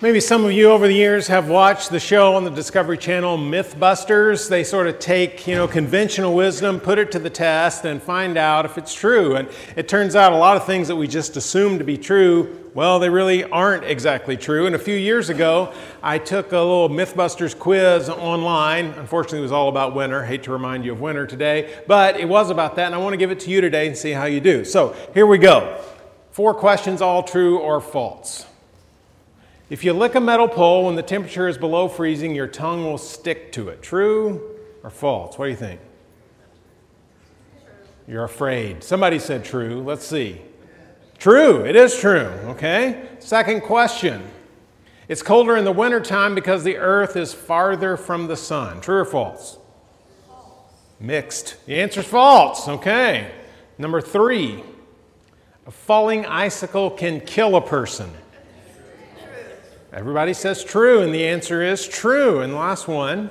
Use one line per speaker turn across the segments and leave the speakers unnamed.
Maybe some of you over the years have watched the show on the Discovery Channel, Mythbusters. They sort of take, you know, conventional wisdom, put it to the test, and find out if it's true. And it turns out a lot of things that we just assume to be true, well, they really aren't exactly true. And a few years ago, I took a little Mythbusters quiz online. Unfortunately, it was all about winter. Hate to remind you of winter today, but it was about that, and I want to give it to you today and see how you do. So here we go. Four questions, all true or false. If you lick a metal pole when the temperature is below freezing, your tongue will stick to it. True or false? What do you think? You're afraid. Somebody said true. Let's see. True. It is true. Okay. Second question. It's colder in the wintertime because the earth is farther from the sun. True or false? false? Mixed. The answer is false. Okay. Number three. A falling icicle can kill a person. Everybody says true, and the answer is true. And last one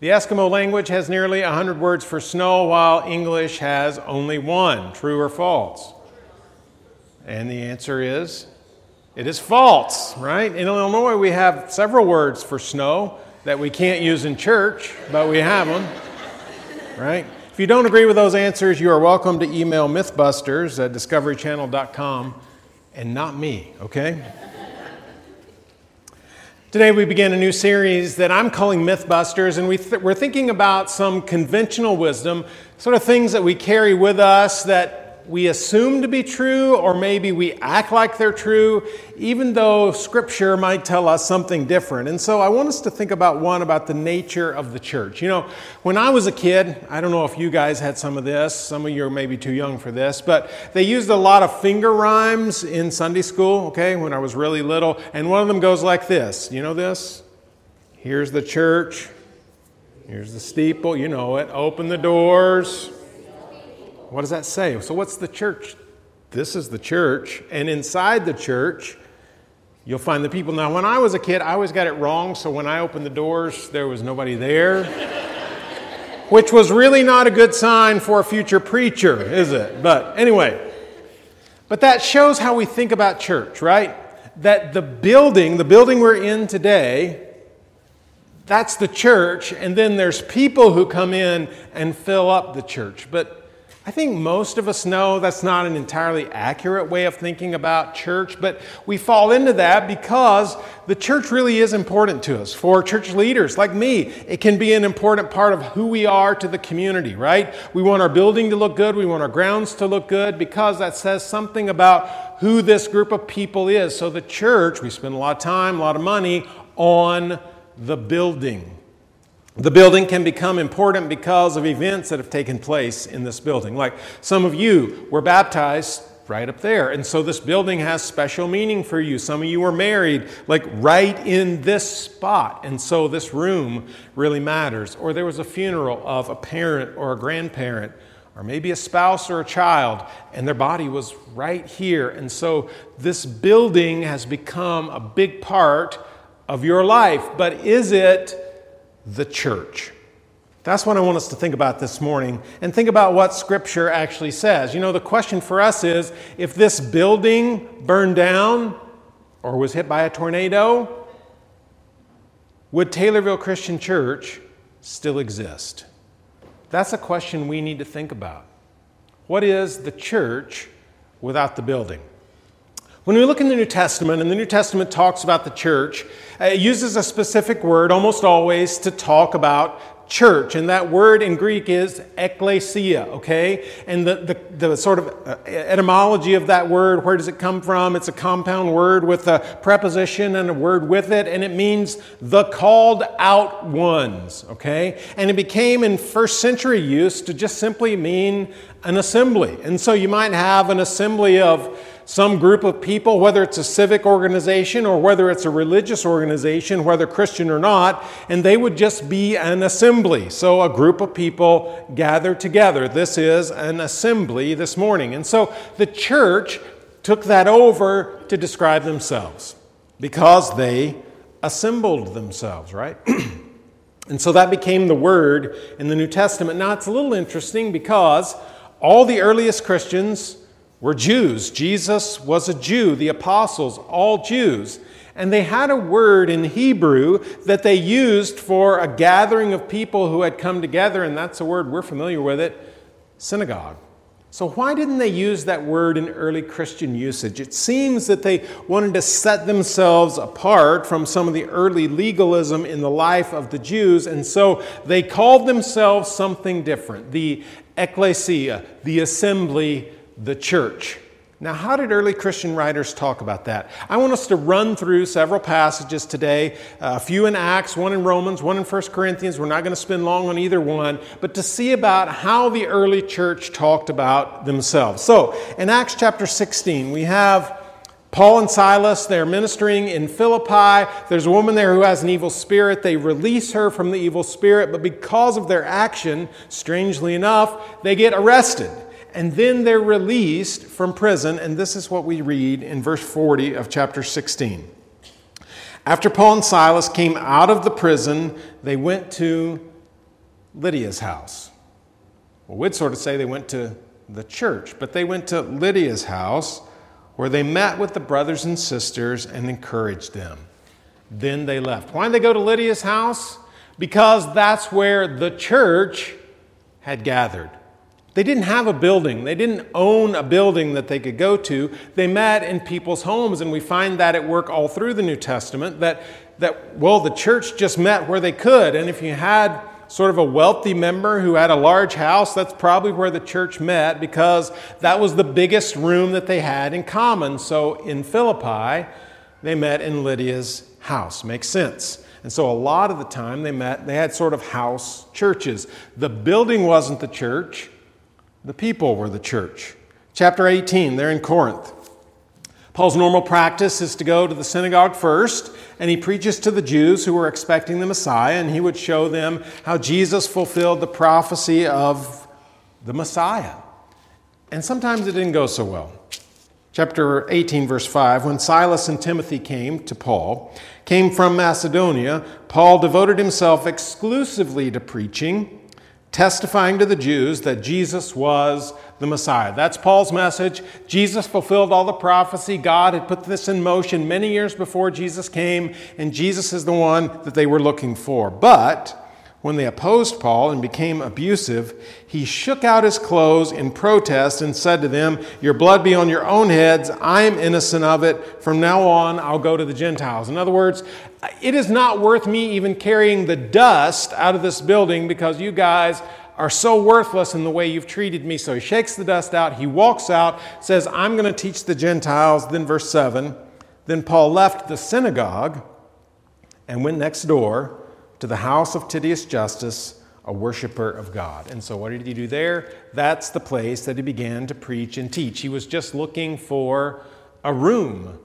the Eskimo language has nearly 100 words for snow, while English has only one. True or false? And the answer is it is false, right? In Illinois, we have several words for snow that we can't use in church, but we have them, right? If you don't agree with those answers, you are welcome to email Mythbusters at discoverychannel.com and not me, okay? Today, we begin a new series that I'm calling Mythbusters, and we th- we're thinking about some conventional wisdom, sort of things that we carry with us that we assume to be true, or maybe we act like they're true, even though Scripture might tell us something different. And so I want us to think about one about the nature of the church. You know, when I was a kid, I don't know if you guys had some of this, some of you are maybe too young for this, but they used a lot of finger rhymes in Sunday school, okay, when I was really little. And one of them goes like this You know this? Here's the church, here's the steeple, you know it. Open the doors. What does that say? So, what's the church? This is the church. And inside the church, you'll find the people. Now, when I was a kid, I always got it wrong. So, when I opened the doors, there was nobody there, which was really not a good sign for a future preacher, is it? But anyway, but that shows how we think about church, right? That the building, the building we're in today, that's the church, and then there's people who come in and fill up the church. But I think most of us know that's not an entirely accurate way of thinking about church, but we fall into that because the church really is important to us. For church leaders like me, it can be an important part of who we are to the community, right? We want our building to look good, we want our grounds to look good because that says something about who this group of people is. So the church, we spend a lot of time, a lot of money on the building. The building can become important because of events that have taken place in this building. Like some of you were baptized right up there. And so this building has special meaning for you. Some of you were married, like right in this spot. And so this room really matters. Or there was a funeral of a parent or a grandparent, or maybe a spouse or a child, and their body was right here. And so this building has become a big part of your life. But is it? The church. That's what I want us to think about this morning and think about what Scripture actually says. You know, the question for us is if this building burned down or was hit by a tornado, would Taylorville Christian Church still exist? That's a question we need to think about. What is the church without the building? When we look in the New Testament, and the New Testament talks about the church, uh, it uses a specific word almost always to talk about church. And that word in Greek is ekklesia, okay? And the, the, the sort of uh, etymology of that word, where does it come from? It's a compound word with a preposition and a word with it, and it means the called out ones, okay? And it became in first century use to just simply mean an assembly. And so you might have an assembly of some group of people, whether it's a civic organization or whether it's a religious organization, whether Christian or not, and they would just be an assembly. So a group of people gathered together. This is an assembly this morning. And so the church took that over to describe themselves because they assembled themselves, right? and so that became the word in the New Testament. Now it's a little interesting because all the earliest Christians were Jews. Jesus was a Jew, the apostles, all Jews. And they had a word in Hebrew that they used for a gathering of people who had come together, and that's a word we're familiar with it synagogue. So, why didn't they use that word in early Christian usage? It seems that they wanted to set themselves apart from some of the early legalism in the life of the Jews, and so they called themselves something different the ecclesia, the assembly, the church. Now, how did early Christian writers talk about that? I want us to run through several passages today, uh, a few in Acts, one in Romans, one in 1 Corinthians. We're not going to spend long on either one, but to see about how the early church talked about themselves. So, in Acts chapter 16, we have Paul and Silas, they're ministering in Philippi. There's a woman there who has an evil spirit. They release her from the evil spirit, but because of their action, strangely enough, they get arrested and then they're released from prison. And this is what we read in verse 40 of chapter 16. After Paul and Silas came out of the prison, they went to Lydia's house. Well, we'd sort of say they went to the church, but they went to Lydia's house where they met with the brothers and sisters and encouraged them. Then they left. Why did they go to Lydia's house? Because that's where the church had gathered. They didn't have a building. They didn't own a building that they could go to. They met in people's homes, and we find that at work all through the New Testament that, that well, the church just met where they could. And if you had sort of a wealthy member who had a large house, that's probably where the church met because that was the biggest room that they had in common. So in Philippi, they met in Lydia's house. Makes sense. And so a lot of the time they met, they had sort of house churches. The building wasn't the church, the people were the church. Chapter 18, they're in Corinth. Paul's normal practice is to go to the synagogue first, and he preaches to the Jews who were expecting the Messiah, and he would show them how Jesus fulfilled the prophecy of the Messiah. And sometimes it didn't go so well. Chapter 18, verse 5 When Silas and Timothy came to Paul, came from Macedonia, Paul devoted himself exclusively to preaching testifying to the Jews that Jesus was the Messiah. That's Paul's message. Jesus fulfilled all the prophecy. God had put this in motion many years before Jesus came, and Jesus is the one that they were looking for. But when they opposed Paul and became abusive, he shook out his clothes in protest and said to them, Your blood be on your own heads. I am innocent of it. From now on, I'll go to the Gentiles. In other words, it is not worth me even carrying the dust out of this building because you guys are so worthless in the way you've treated me. So he shakes the dust out. He walks out, says, I'm going to teach the Gentiles. Then, verse 7 Then Paul left the synagogue and went next door to the house of Titius Justus, a worshiper of God. And so, what did he do there? That's the place that he began to preach and teach. He was just looking for a room.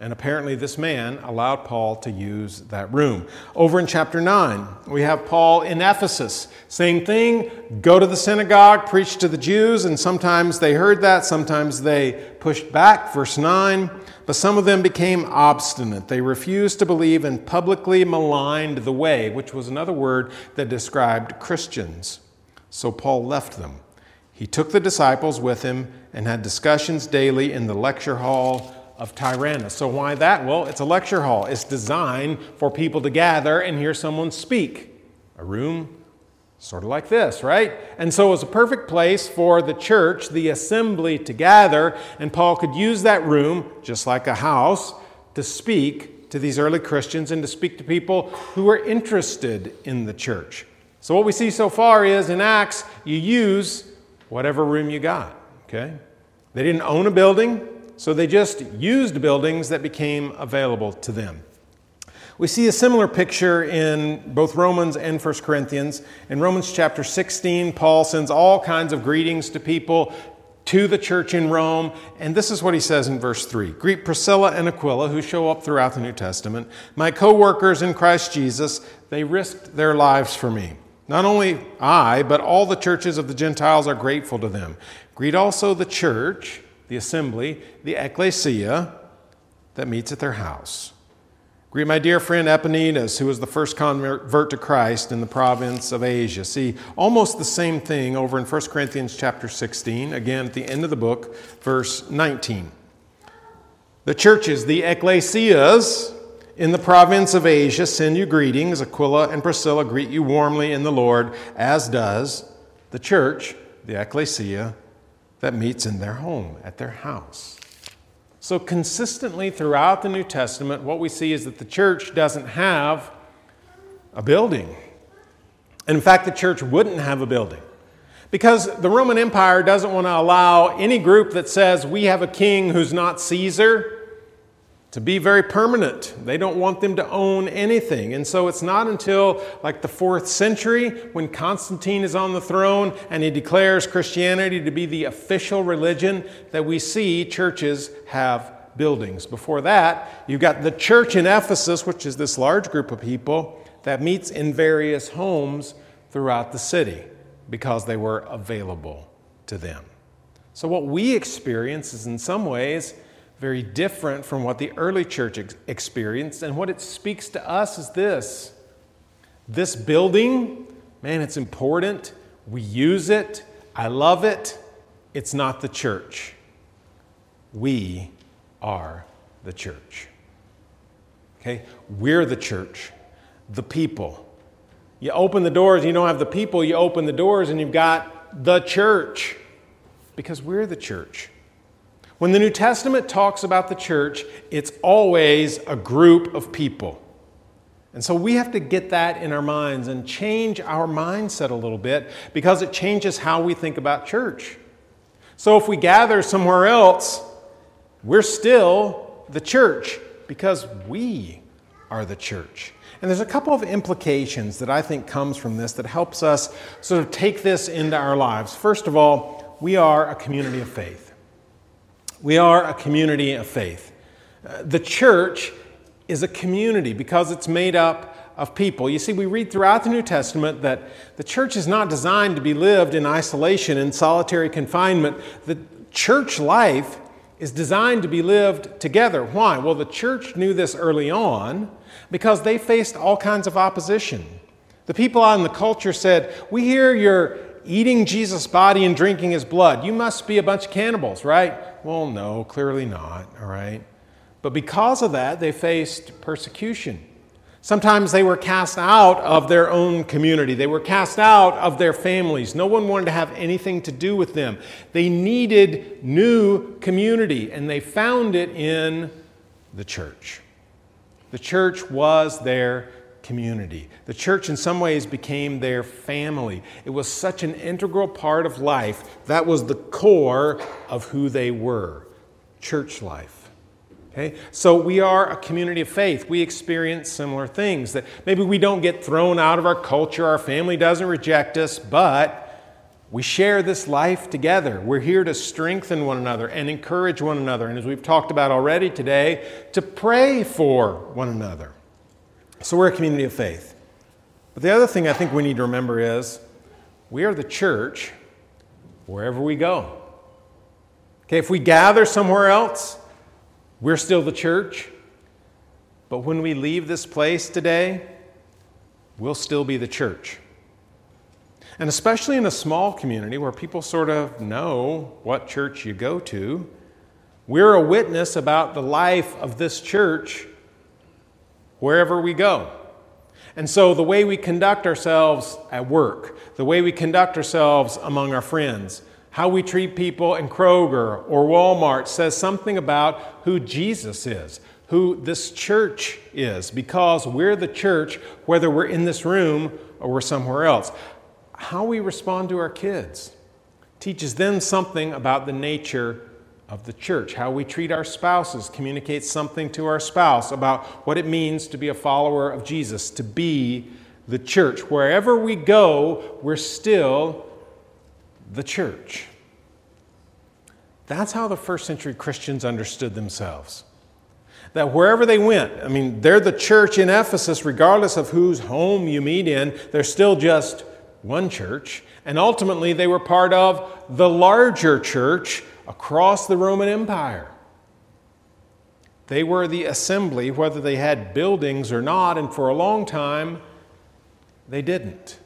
And apparently, this man allowed Paul to use that room. Over in chapter 9, we have Paul in Ephesus. Same thing go to the synagogue, preach to the Jews, and sometimes they heard that, sometimes they pushed back. Verse 9 but some of them became obstinate. They refused to believe and publicly maligned the way, which was another word that described Christians. So Paul left them. He took the disciples with him and had discussions daily in the lecture hall of Tyrannus. So, why that? Well, it's a lecture hall. It's designed for people to gather and hear someone speak. A room Sort of like this, right? And so it was a perfect place for the church, the assembly, to gather, and Paul could use that room, just like a house, to speak to these early Christians and to speak to people who were interested in the church. So, what we see so far is in Acts, you use whatever room you got, okay? They didn't own a building, so they just used buildings that became available to them. We see a similar picture in both Romans and 1 Corinthians. In Romans chapter 16, Paul sends all kinds of greetings to people to the church in Rome. And this is what he says in verse 3 Greet Priscilla and Aquila, who show up throughout the New Testament, my co workers in Christ Jesus. They risked their lives for me. Not only I, but all the churches of the Gentiles are grateful to them. Greet also the church, the assembly, the ecclesia that meets at their house. Greet my dear friend Epaenetus, who was the first convert to Christ in the province of Asia. See, almost the same thing over in 1 Corinthians chapter 16, again at the end of the book, verse 19. The churches, the ecclesias, in the province of Asia send you greetings. Aquila and Priscilla greet you warmly in the Lord, as does the church, the ecclesia, that meets in their home, at their house. So, consistently throughout the New Testament, what we see is that the church doesn't have a building. And in fact, the church wouldn't have a building. Because the Roman Empire doesn't want to allow any group that says we have a king who's not Caesar to be very permanent. They don't want them to own anything. And so it's not until like the fourth century when Constantine is on the throne and he declares Christianity to be the official religion that we see churches have buildings. Before that, you've got the church in Ephesus, which is this large group of people that meets in various homes throughout the city because they were available to them. So, what we experience is in some ways very different from what the early church ex- experienced. And what it speaks to us is this this building, man, it's important. We use it. I love it. It's not the church. We are the church. Okay? We're the church, the people. You open the doors, you don't have the people, you open the doors, and you've got the church because we're the church. When the New Testament talks about the church, it's always a group of people. And so we have to get that in our minds and change our mindset a little bit because it changes how we think about church. So if we gather somewhere else, we're still the church because we are the church. And there's a couple of implications that I think comes from this that helps us sort of take this into our lives. First of all, we are a community of faith. We are a community of faith. Uh, the church is a community because it's made up of people. You see, we read throughout the New Testament that the church is not designed to be lived in isolation, in solitary confinement. The church life is designed to be lived together. Why? Well, the church knew this early on because they faced all kinds of opposition. The people out in the culture said, We hear you're eating Jesus' body and drinking his blood. You must be a bunch of cannibals, right? Well, no, clearly not, all right? But because of that, they faced persecution. Sometimes they were cast out of their own community. They were cast out of their families. No one wanted to have anything to do with them. They needed new community, and they found it in the church. The church was their community. The church, in some ways, became their family. It was such an integral part of life. That was the core of who they were church life. Okay? So we are a community of faith. We experience similar things that maybe we don't get thrown out of our culture, our family doesn't reject us, but we share this life together. We're here to strengthen one another and encourage one another. And as we've talked about already today, to pray for one another. So we're a community of faith. But the other thing I think we need to remember is we are the church wherever we go. Okay, if we gather somewhere else, we're still the church. But when we leave this place today, we'll still be the church. And especially in a small community where people sort of know what church you go to, we're a witness about the life of this church wherever we go. And so, the way we conduct ourselves at work, the way we conduct ourselves among our friends, how we treat people in Kroger or Walmart says something about who Jesus is, who this church is, because we're the church, whether we're in this room or we're somewhere else. How we respond to our kids teaches them something about the nature of the church. How we treat our spouses communicates something to our spouse about what it means to be a follower of Jesus, to be the church. Wherever we go, we're still the church. That's how the first century Christians understood themselves. That wherever they went, I mean, they're the church in Ephesus, regardless of whose home you meet in, they're still just one church. And ultimately, they were part of the larger church across the Roman Empire. They were the assembly, whether they had buildings or not, and for a long time, they didn't.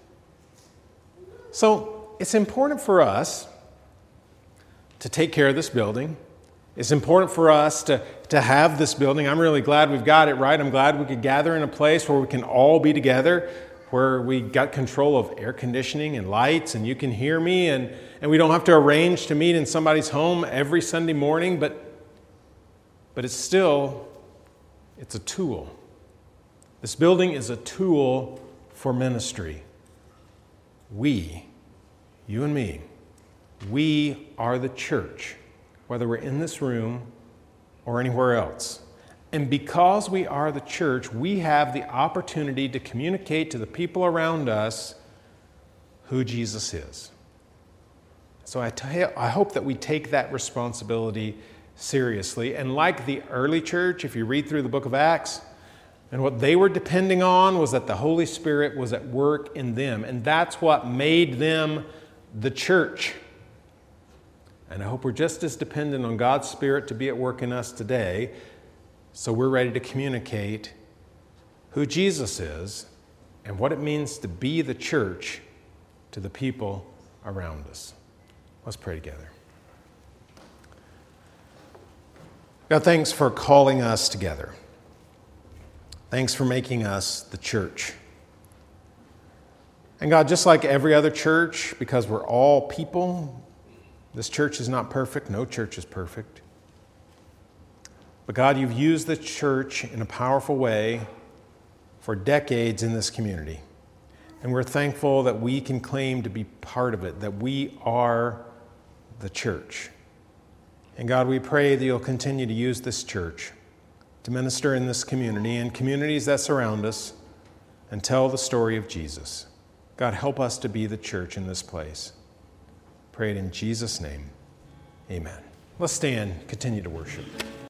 So it's important for us to take care of this building. It's important for us to, to have this building. I'm really glad we've got it right. I'm glad we could gather in a place where we can all be together, where we got control of air conditioning and lights, and you can hear me, and, and we don't have to arrange to meet in somebody's home every Sunday morning, but, but it's still, it's a tool. This building is a tool for ministry. We, you and me, we are the church whether we're in this room or anywhere else. And because we are the church, we have the opportunity to communicate to the people around us who Jesus is. So I, t- I hope that we take that responsibility seriously. And like the early church, if you read through the book of Acts, and what they were depending on was that the Holy Spirit was at work in them. And that's what made them the church. And I hope we're just as dependent on God's Spirit to be at work in us today, so we're ready to communicate who Jesus is and what it means to be the church to the people around us. Let's pray together. God, thanks for calling us together. Thanks for making us the church. And God, just like every other church, because we're all people, this church is not perfect. No church is perfect. But God, you've used the church in a powerful way for decades in this community. And we're thankful that we can claim to be part of it, that we are the church. And God, we pray that you'll continue to use this church to minister in this community and communities that surround us and tell the story of Jesus. God, help us to be the church in this place. Pray it in Jesus' name. Amen. Let's stand, continue to worship.